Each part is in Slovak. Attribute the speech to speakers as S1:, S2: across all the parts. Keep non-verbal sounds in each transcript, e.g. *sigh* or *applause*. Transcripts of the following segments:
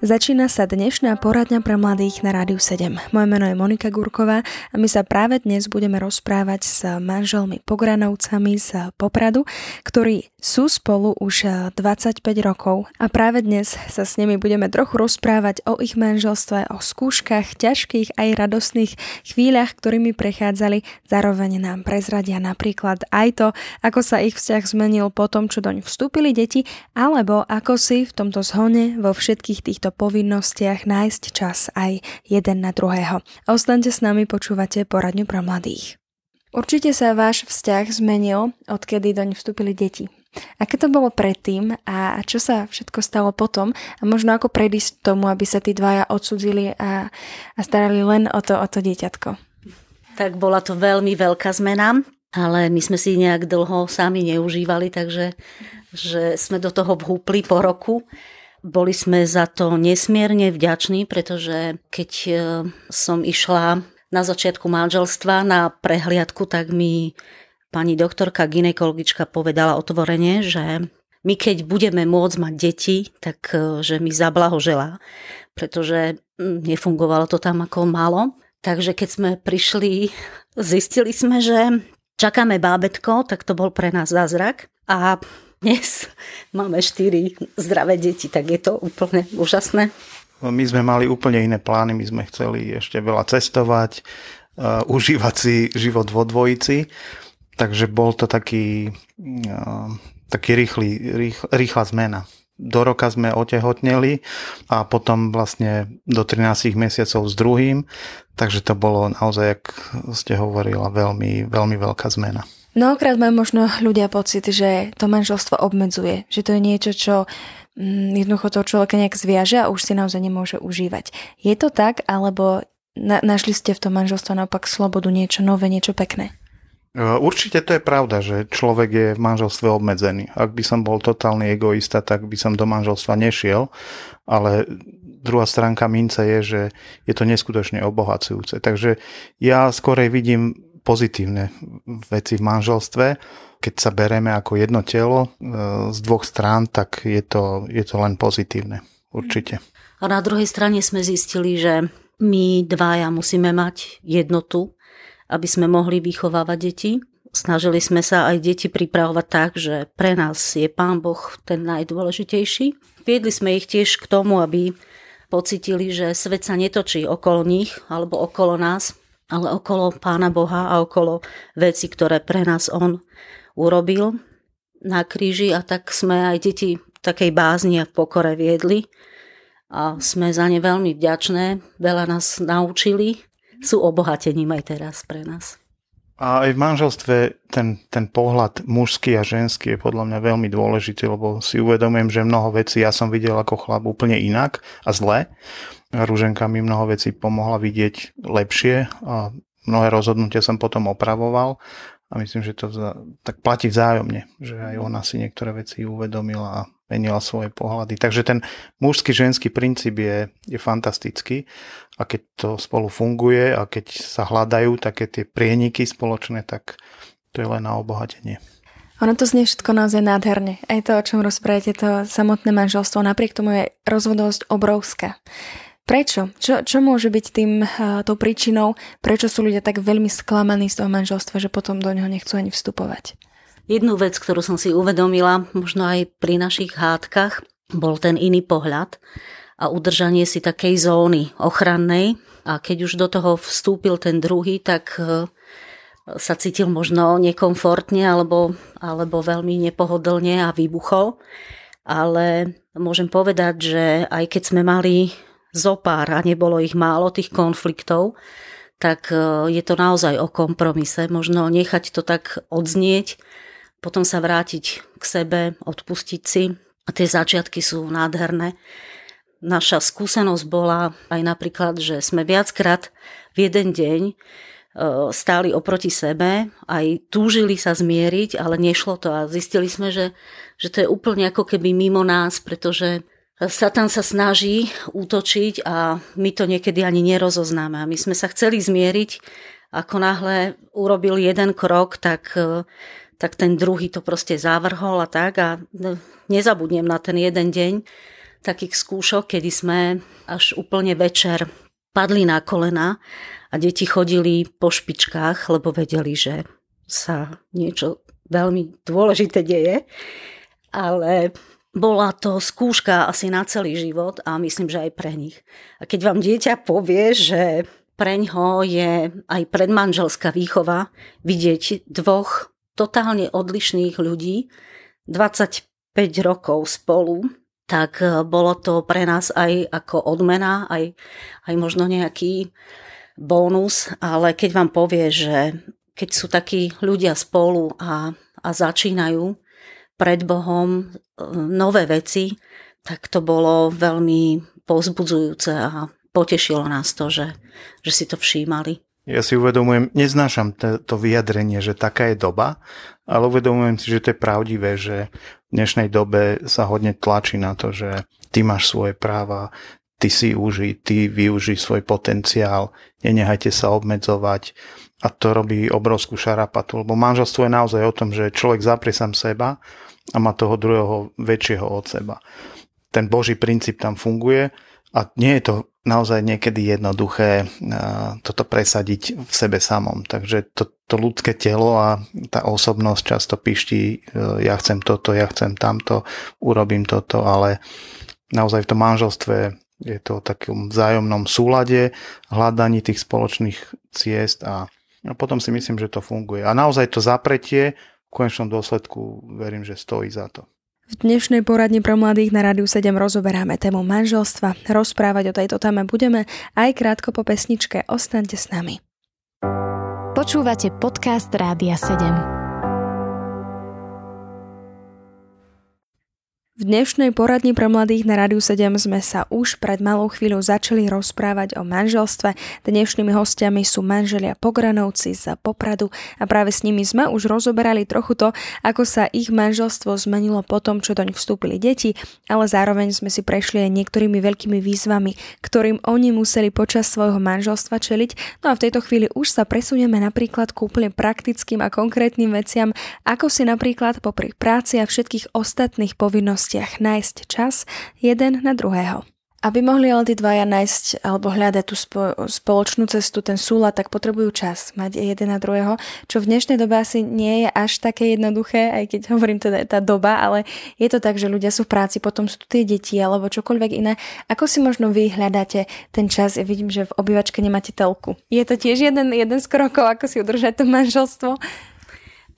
S1: Začína sa dnešná poradňa pre mladých na Rádiu 7. Moje meno je Monika Gurková a my sa práve dnes budeme rozprávať s manželmi Pogranovcami z Popradu, ktorí sú spolu už 25 rokov a práve dnes sa s nimi budeme trochu rozprávať o ich manželstve, o skúškach, ťažkých aj radostných chvíľach, ktorými prechádzali. Zároveň nám prezradia napríklad aj to, ako sa ich vzťah zmenil po tom, čo doň vstúpili deti, alebo ako si v tomto zhone vo všetkých týchto týchto povinnostiach nájsť čas aj jeden na druhého. Ostaňte s nami, počúvate poradňu pre mladých. Určite sa váš vzťah zmenil, odkedy doň vstúpili deti. Aké to bolo predtým a čo sa všetko stalo potom a možno ako predísť tomu, aby sa tí dvaja odsudzili a, a starali len o to, o to dieťatko?
S2: Tak bola to veľmi veľká zmena, ale my sme si nejak dlho sami neužívali, takže že sme do toho vhúpli po roku. Boli sme za to nesmierne vďační, pretože keď e, som išla na začiatku manželstva na prehliadku, tak mi pani doktorka ginekologička povedala otvorene, že my keď budeme môcť mať deti, tak e, že mi zablahoželá, pretože nefungovalo to tam ako malo. Takže keď sme prišli, zistili sme, že čakáme bábetko, tak to bol pre nás zázrak. A dnes máme štyri zdravé deti, tak je to úplne úžasné.
S3: My sme mali úplne iné plány, my sme chceli ešte veľa cestovať, uh, užívať si život vo dvojici, takže bol to taký, uh, taký rýchly, rých, rýchla zmena. Do roka sme otehotneli a potom vlastne do 13 mesiacov s druhým, takže to bolo naozaj, jak ste hovorila, veľmi, veľmi veľká zmena.
S1: Mnohokrát majú možno ľudia pocit, že to manželstvo obmedzuje, že to je niečo, čo mm, jednoducho toho človeka nejak zviaže a už si naozaj nemôže užívať. Je to tak, alebo na, našli ste v tom manželstve naopak slobodu, niečo nové, niečo pekné?
S3: E, určite to je pravda, že človek je v manželstve obmedzený. Ak by som bol totálny egoista, tak by som do manželstva nešiel, ale druhá stránka mince je, že je to neskutočne obohacujúce. Takže ja skorej vidím pozitívne veci v manželstve. Keď sa bereme ako jedno telo e, z dvoch strán, tak je to, je to len pozitívne. Určite.
S2: A na druhej strane sme zistili, že my dvaja musíme mať jednotu, aby sme mohli vychovávať deti. Snažili sme sa aj deti pripravovať tak, že pre nás je Pán Boh ten najdôležitejší. Viedli sme ich tiež k tomu, aby pocitili, že svet sa netočí okolo nich alebo okolo nás, ale okolo Pána Boha a okolo veci, ktoré pre nás On urobil na kríži a tak sme aj deti takej bázni a v pokore viedli a sme za ne veľmi vďačné, veľa nás naučili, sú obohatením aj teraz pre nás.
S3: A aj v manželstve ten, ten pohľad mužský a ženský je podľa mňa veľmi dôležitý, lebo si uvedomujem, že mnoho vecí ja som videl ako chlap úplne inak a zle. Rúženka mi mnoho vecí pomohla vidieť lepšie a mnohé rozhodnutia som potom opravoval. A myslím, že to vza- tak platí vzájomne, že aj ona si niektoré veci uvedomila a menila svoje pohľady. Takže ten mužský ženský princíp je, je fantastický a keď to spolu funguje a keď sa hľadajú také tie prieniky spoločné, tak to je len na obohatenie.
S1: Ono to znie všetko naozaj nádherne. Aj to, o čom rozprávate, to samotné manželstvo, napriek tomu je rozvodovosť obrovská. Prečo? Čo, čo môže byť tým, uh, tou príčinou, prečo sú ľudia tak veľmi sklamaní z toho manželstva, že potom do neho nechcú ani vstupovať?
S2: Jednu vec, ktorú som si uvedomila, možno aj pri našich hádkach, bol ten iný pohľad a udržanie si takej zóny ochrannej. A keď už do toho vstúpil ten druhý, tak uh, sa cítil možno nekomfortne alebo, alebo veľmi nepohodlne a vybuchol. Ale môžem povedať, že aj keď sme mali zopár a nebolo ich málo tých konfliktov, tak e, je to naozaj o kompromise. Možno nechať to tak odznieť, potom sa vrátiť k sebe, odpustiť si. A tie začiatky sú nádherné. Naša skúsenosť bola aj napríklad, že sme viackrát v jeden deň e, stáli oproti sebe, aj túžili sa zmieriť, ale nešlo to a zistili sme, že, že to je úplne ako keby mimo nás, pretože Satan sa snaží útočiť a my to niekedy ani nerozoznáme. A my sme sa chceli zmieriť, ako náhle urobil jeden krok, tak, tak ten druhý to proste zavrhol a tak. A nezabudnem na ten jeden deň takých skúšok, kedy sme až úplne večer padli na kolena a deti chodili po špičkách, lebo vedeli, že sa niečo veľmi dôležité deje. Ale bola to skúška asi na celý život a myslím, že aj pre nich. A keď vám dieťa povie, že preňho je aj predmanželská výchova vidieť dvoch totálne odlišných ľudí, 25 rokov spolu, tak e, bolo to pre nás aj ako odmena, aj, aj možno nejaký bónus, ale keď vám povie, že keď sú takí ľudia spolu a, a začínajú pred Bohom e, nové veci, tak to bolo veľmi povzbudzujúce a potešilo nás to, že, že si to všímali.
S3: Ja si uvedomujem, neznášam to, to vyjadrenie, že taká je doba, ale uvedomujem si, že to je pravdivé, že v dnešnej dobe sa hodne tlačí na to, že ty máš svoje práva, ty si užij, ty využij svoj potenciál, nenehajte sa obmedzovať a to robí obrovskú šarapatu, lebo manželstvo je naozaj o tom, že človek zaprie sám seba a má toho druhého väčšieho od seba. Ten Boží princíp tam funguje a nie je to naozaj niekedy jednoduché toto presadiť v sebe samom. Takže to, to ľudské telo a tá osobnosť často pišti, e, ja chcem toto, ja chcem tamto, urobím toto, ale naozaj v tom manželstve je to o takom vzájomnom súlade, hľadaní tých spoločných ciest a, a potom si myslím, že to funguje. A naozaj to zapretie v konečnom dôsledku verím, že stojí za to.
S1: V dnešnej poradni pre mladých na Rádiu 7 rozoberáme tému manželstva. Rozprávať o tejto téme budeme aj krátko po pesničke. Ostaňte s nami.
S4: Počúvate podcast Rádia 7.
S1: V dnešnej poradni pre mladých na Radiu 7 sme sa už pred malou chvíľou začali rozprávať o manželstve. Dnešnými hostiami sú manželia Pogranovci z Popradu a práve s nimi sme už rozoberali trochu to, ako sa ich manželstvo zmenilo po tom, čo doň vstúpili deti, ale zároveň sme si prešli aj niektorými veľkými výzvami, ktorým oni museli počas svojho manželstva čeliť. No a v tejto chvíli už sa presunieme napríklad k úplne praktickým a konkrétnym veciam, ako si napríklad popri práci a všetkých ostatných povinností možnostiach nájsť čas jeden na druhého. Aby mohli ale tí dvaja nájsť alebo hľadať tú spo- spoločnú cestu, ten súlad, tak potrebujú čas mať jeden na druhého, čo v dnešnej dobe asi nie je až také jednoduché, aj keď hovorím teda tá doba, ale je to tak, že ľudia sú v práci, potom sú tie deti alebo čokoľvek iné. Ako si možno vy hľadáte ten čas? Ja vidím, že v obývačke nemáte telku. Je to tiež jeden, jeden z krokov, ako si udržať to manželstvo?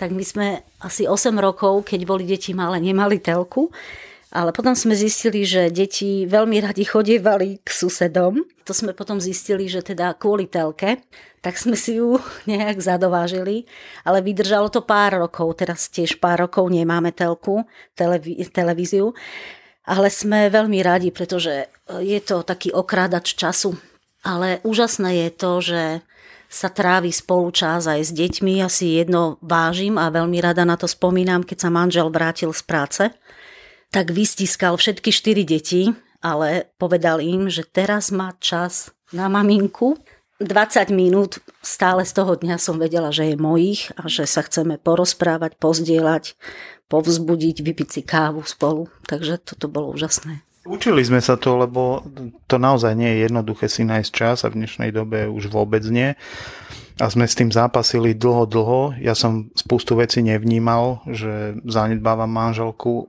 S2: Tak my sme asi 8 rokov, keď boli deti malé, nemali telku. Ale potom sme zistili, že deti veľmi radi chodievali k susedom. To sme potom zistili, že teda kvôli telke, tak sme si ju *laughs* nejak zadovážili. Ale vydržalo to pár rokov, teraz tiež pár rokov nemáme telku, televí- televíziu. Ale sme veľmi radi, pretože je to taký okrádač času. Ale úžasné je to, že sa trávi spolu čas aj s deťmi. Ja si jedno vážim a veľmi rada na to spomínam, keď sa manžel vrátil z práce. Tak vystiskal všetky štyri deti, ale povedal im, že teraz má čas na maminku. 20 minút stále z toho dňa som vedela, že je mojich a že sa chceme porozprávať, pozdieľať, povzbudiť, vypiť si kávu spolu. Takže toto bolo úžasné.
S3: Učili sme sa to, lebo to naozaj nie je jednoduché si nájsť čas a v dnešnej dobe už vôbec nie. A sme s tým zápasili dlho, dlho. Ja som spustu veci nevnímal, že zanedbávam manželku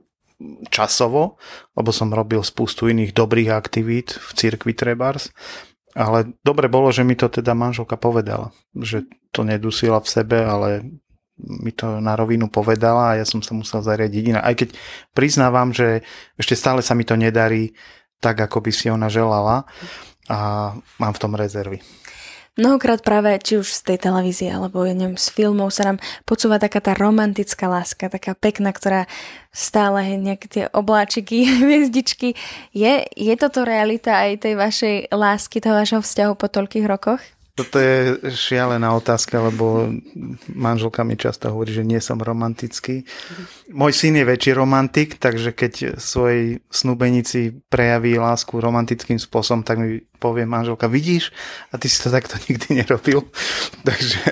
S3: časovo, lebo som robil spustu iných dobrých aktivít v cirkvi Trebars. Ale dobre bolo, že mi to teda manželka povedala, že to nedusila v sebe, ale mi to na rovinu povedala a ja som sa musel zariadiť inak. Aj keď priznávam, že ešte stále sa mi to nedarí tak, ako by si ona želala a mám v tom rezervy.
S1: Mnohokrát práve, či už z tej televízie, alebo ja neviem, z filmov sa nám počúva taká tá romantická láska, taká pekná, ktorá stále nejaké tie obláčiky, *laughs* hviezdičky. Je, je toto realita aj tej vašej lásky, toho vašho vzťahu po toľkých rokoch?
S3: Toto je šialená otázka, lebo manželka mi často hovorí, že nie som romantický. Môj syn je väčší romantik, takže keď svojej snúbenici prejaví lásku romantickým spôsobom, tak mi povie manželka, vidíš? A ty si to takto nikdy nerobil. *laughs* takže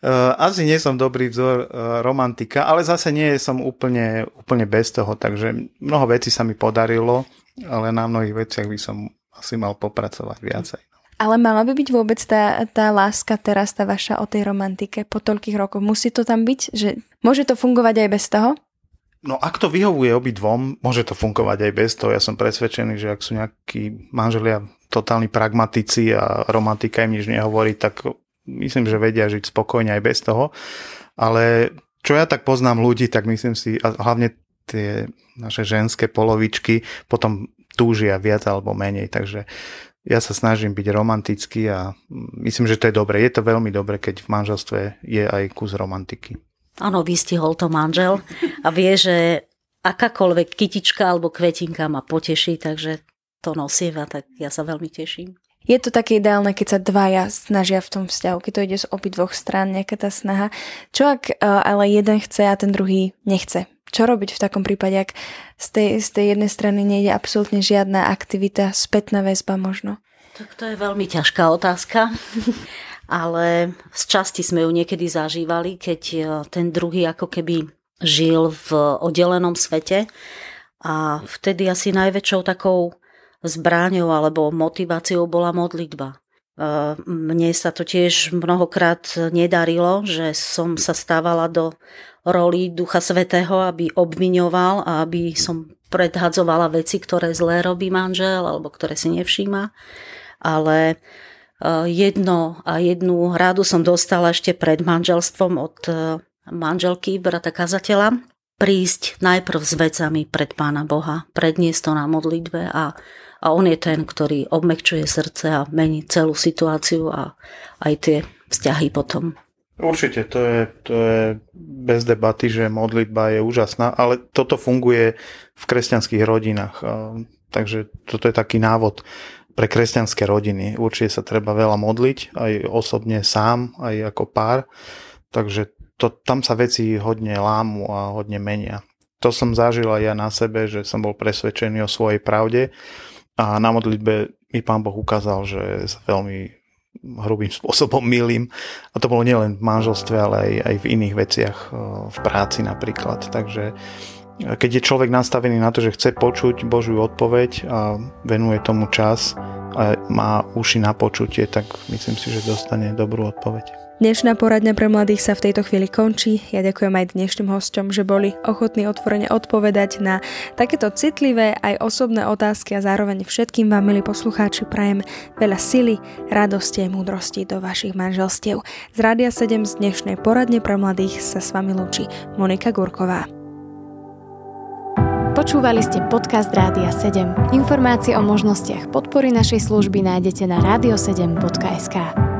S3: uh, asi nie som dobrý vzor uh, romantika, ale zase nie som úplne, úplne bez toho, takže mnoho vecí sa mi podarilo, ale na mnohých veciach by som asi mal popracovať viacej.
S1: Ale mala by byť vôbec tá, tá láska teraz, tá vaša o tej romantike po toľkých rokoch? Musí to tam byť? Že môže to fungovať aj bez toho?
S3: No ak to vyhovuje obidvom, môže to fungovať aj bez toho. Ja som presvedčený, že ak sú nejakí manželia totálni pragmatici a romantika im nič nehovorí, tak myslím, že vedia žiť spokojne aj bez toho. Ale čo ja tak poznám ľudí, tak myslím si, a hlavne tie naše ženské polovičky potom túžia viac alebo menej. Takže ja sa snažím byť romantický a myslím, že to je dobre. Je to veľmi dobre, keď v manželstve je aj kus romantiky.
S2: Áno, vystihol to manžel a vie, že akákoľvek kytička alebo kvetinka ma poteší, takže to nosieva, tak ja sa veľmi teším.
S1: Je to také ideálne, keď sa dvaja snažia v tom vzťahu, keď to ide z obi dvoch strán, nejaká tá snaha. Čo ak e, ale jeden chce a ten druhý nechce? Čo robiť v takom prípade, ak z tej, z tej jednej strany nejde absolútne žiadna aktivita, spätná väzba možno?
S2: Tak to je veľmi ťažká otázka, *laughs* ale z časti sme ju niekedy zažívali, keď e, ten druhý ako keby žil v oddelenom svete a vtedy asi najväčšou takou zbráňou alebo motiváciou bola modlitba. Mne sa to tiež mnohokrát nedarilo, že som sa stávala do roli Ducha Svetého, aby obviňoval a aby som predhadzovala veci, ktoré zlé robí manžel alebo ktoré si nevšíma. Ale e, jedno a jednu radu som dostala ešte pred manželstvom od e, manželky, brata kazateľa, prísť najprv s vecami pred Pána Boha, predniesť to na modlitbe a a on je ten, ktorý obmekčuje srdce a mení celú situáciu a aj tie vzťahy potom.
S3: Určite, to je, to je bez debaty, že modlitba je úžasná, ale toto funguje v kresťanských rodinách. Takže toto je taký návod pre kresťanské rodiny. Určite sa treba veľa modliť, aj osobne sám, aj ako pár. Takže to, tam sa veci hodne lámu a hodne menia. To som zažil aj ja na sebe, že som bol presvedčený o svojej pravde a na modlitbe mi pán Boh ukázal, že sa veľmi hrubým spôsobom milím. A to bolo nielen v manželstve, ale aj, aj v iných veciach, v práci napríklad. Takže keď je človek nastavený na to, že chce počuť Božiu odpoveď a venuje tomu čas a má uši na počutie, tak myslím si, že dostane dobrú odpoveď.
S1: Dnešná poradňa pre mladých sa v tejto chvíli končí. Ja ďakujem aj dnešným hosťom, že boli ochotní otvorene odpovedať na takéto citlivé aj osobné otázky a zároveň všetkým vám, milí poslucháči, prajem veľa sily, radosti a múdrosti do vašich manželstiev. Z Rádia 7 z dnešnej poradne pre mladých sa s vami lúči Monika Gurková.
S4: Počúvali ste podcast Rádia 7. Informácie o možnostiach podpory našej služby nájdete na radio7.sk.